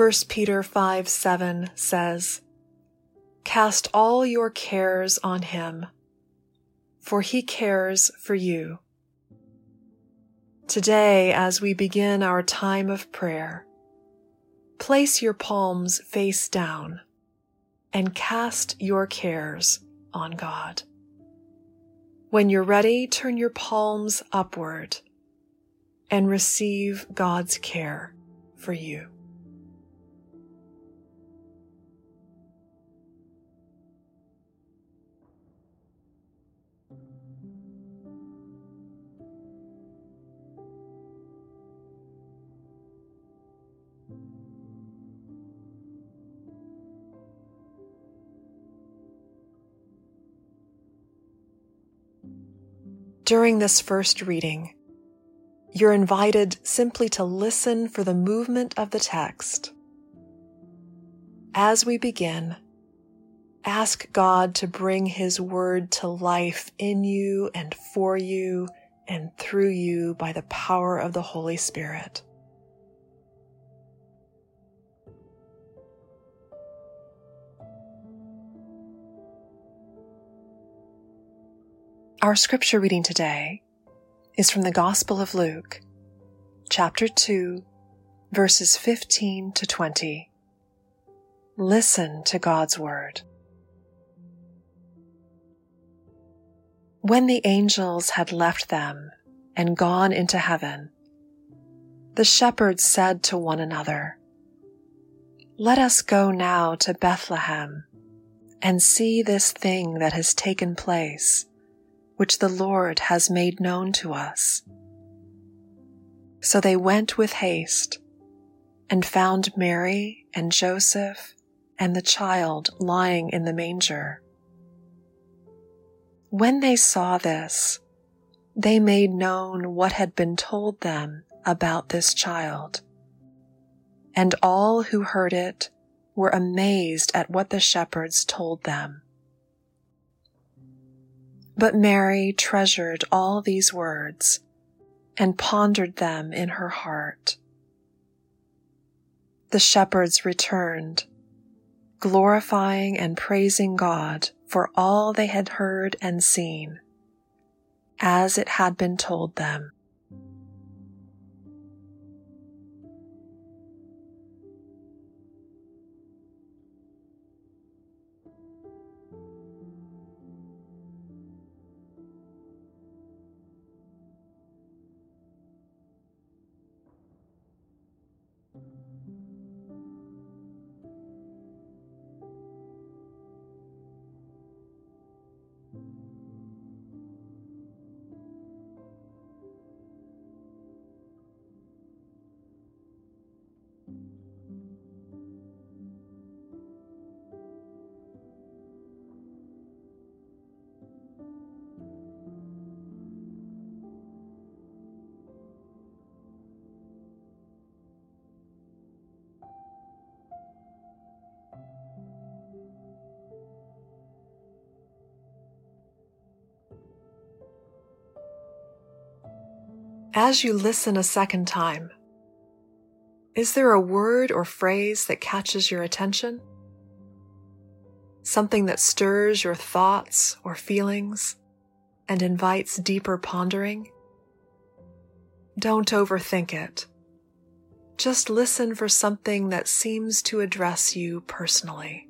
1 Peter 5 7 says, Cast all your cares on him, for he cares for you. Today, as we begin our time of prayer, place your palms face down and cast your cares on God. When you're ready, turn your palms upward and receive God's care for you. During this first reading, you're invited simply to listen for the movement of the text. As we begin, ask God to bring His Word to life in you and for you and through you by the power of the Holy Spirit. Our scripture reading today is from the Gospel of Luke, chapter 2, verses 15 to 20. Listen to God's Word. When the angels had left them and gone into heaven, the shepherds said to one another, Let us go now to Bethlehem and see this thing that has taken place which the Lord has made known to us. So they went with haste and found Mary and Joseph and the child lying in the manger. When they saw this, they made known what had been told them about this child. And all who heard it were amazed at what the shepherds told them. But Mary treasured all these words and pondered them in her heart. The shepherds returned, glorifying and praising God for all they had heard and seen, as it had been told them. As you listen a second time, is there a word or phrase that catches your attention? Something that stirs your thoughts or feelings and invites deeper pondering? Don't overthink it. Just listen for something that seems to address you personally.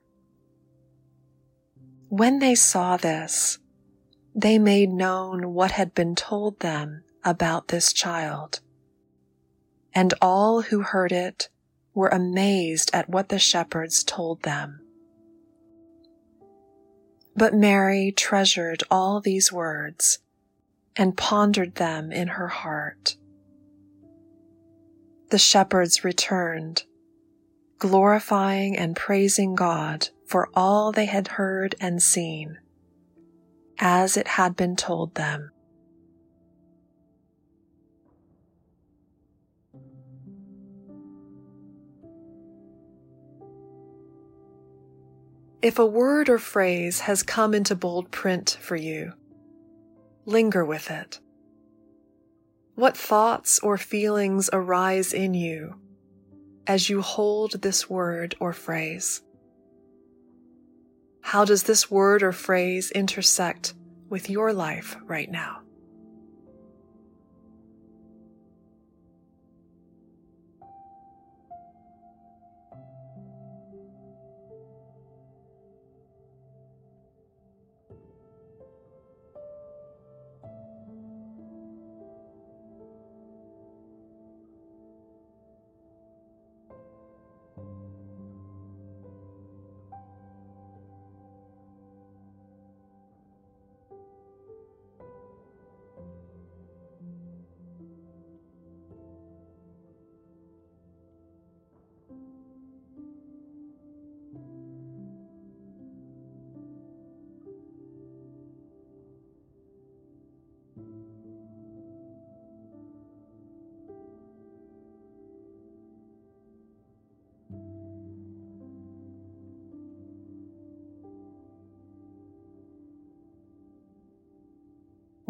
When they saw this, they made known what had been told them about this child. And all who heard it were amazed at what the shepherds told them. But Mary treasured all these words and pondered them in her heart. The shepherds returned, glorifying and praising God for all they had heard and seen, as it had been told them. If a word or phrase has come into bold print for you, linger with it. What thoughts or feelings arise in you as you hold this word or phrase? How does this word or phrase intersect with your life right now?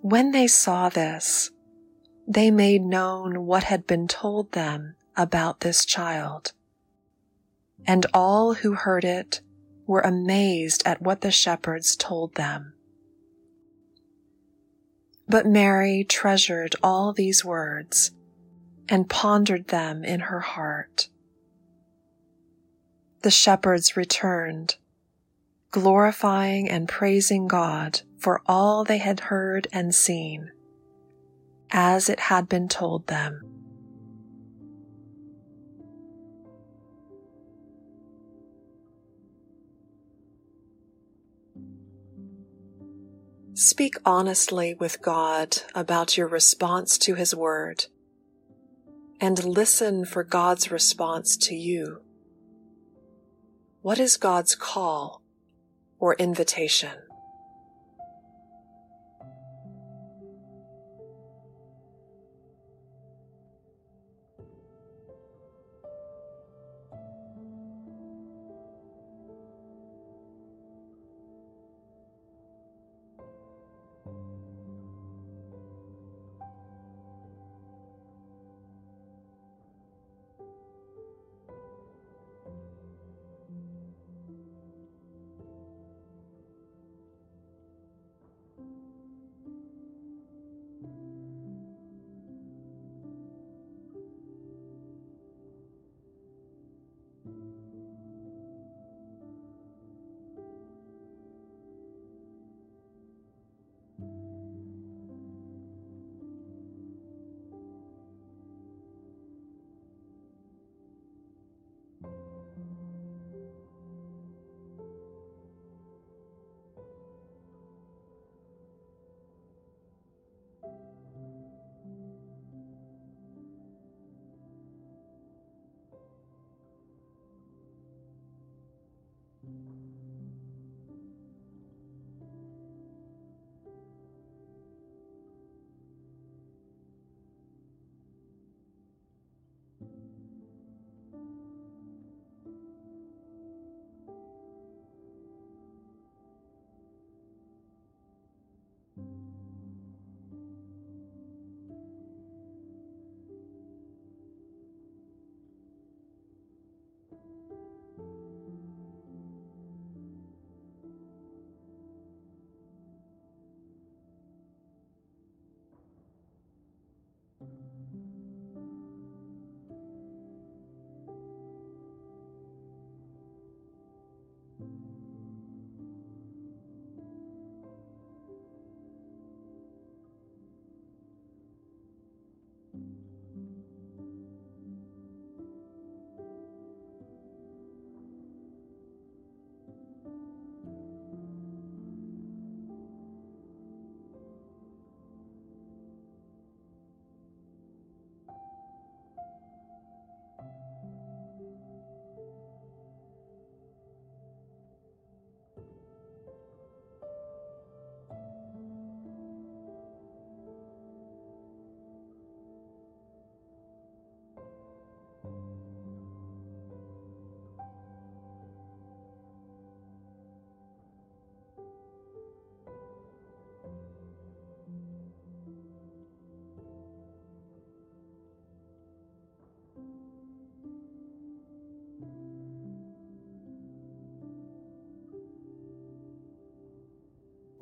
When they saw this, they made known what had been told them about this child. And all who heard it were amazed at what the shepherds told them. But Mary treasured all these words and pondered them in her heart. The shepherds returned glorifying and praising God for all they had heard and seen, as it had been told them. Speak honestly with God about your response to His Word, and listen for God's response to you. What is God's call or invitation.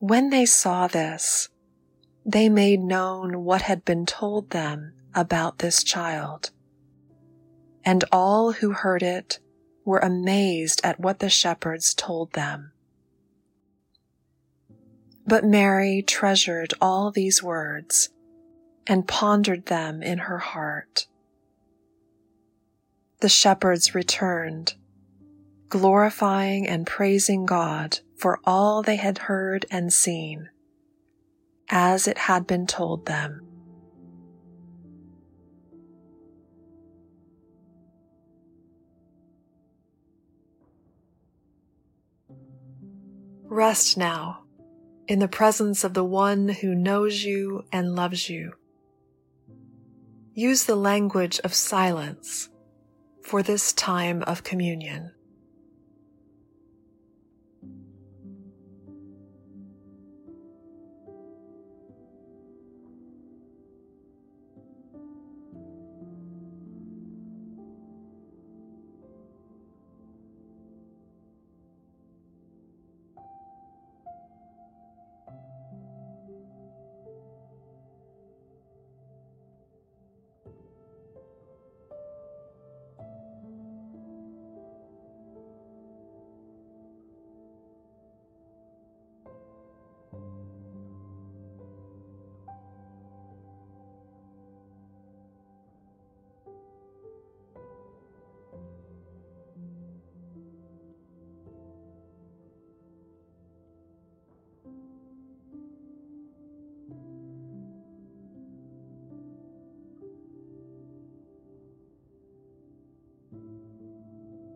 When they saw this, they made known what had been told them about this child. And all who heard it were amazed at what the shepherds told them. But Mary treasured all these words and pondered them in her heart. The shepherds returned glorifying and praising God for all they had heard and seen, as it had been told them. Rest now in the presence of the one who knows you and loves you. Use the language of silence for this time of communion.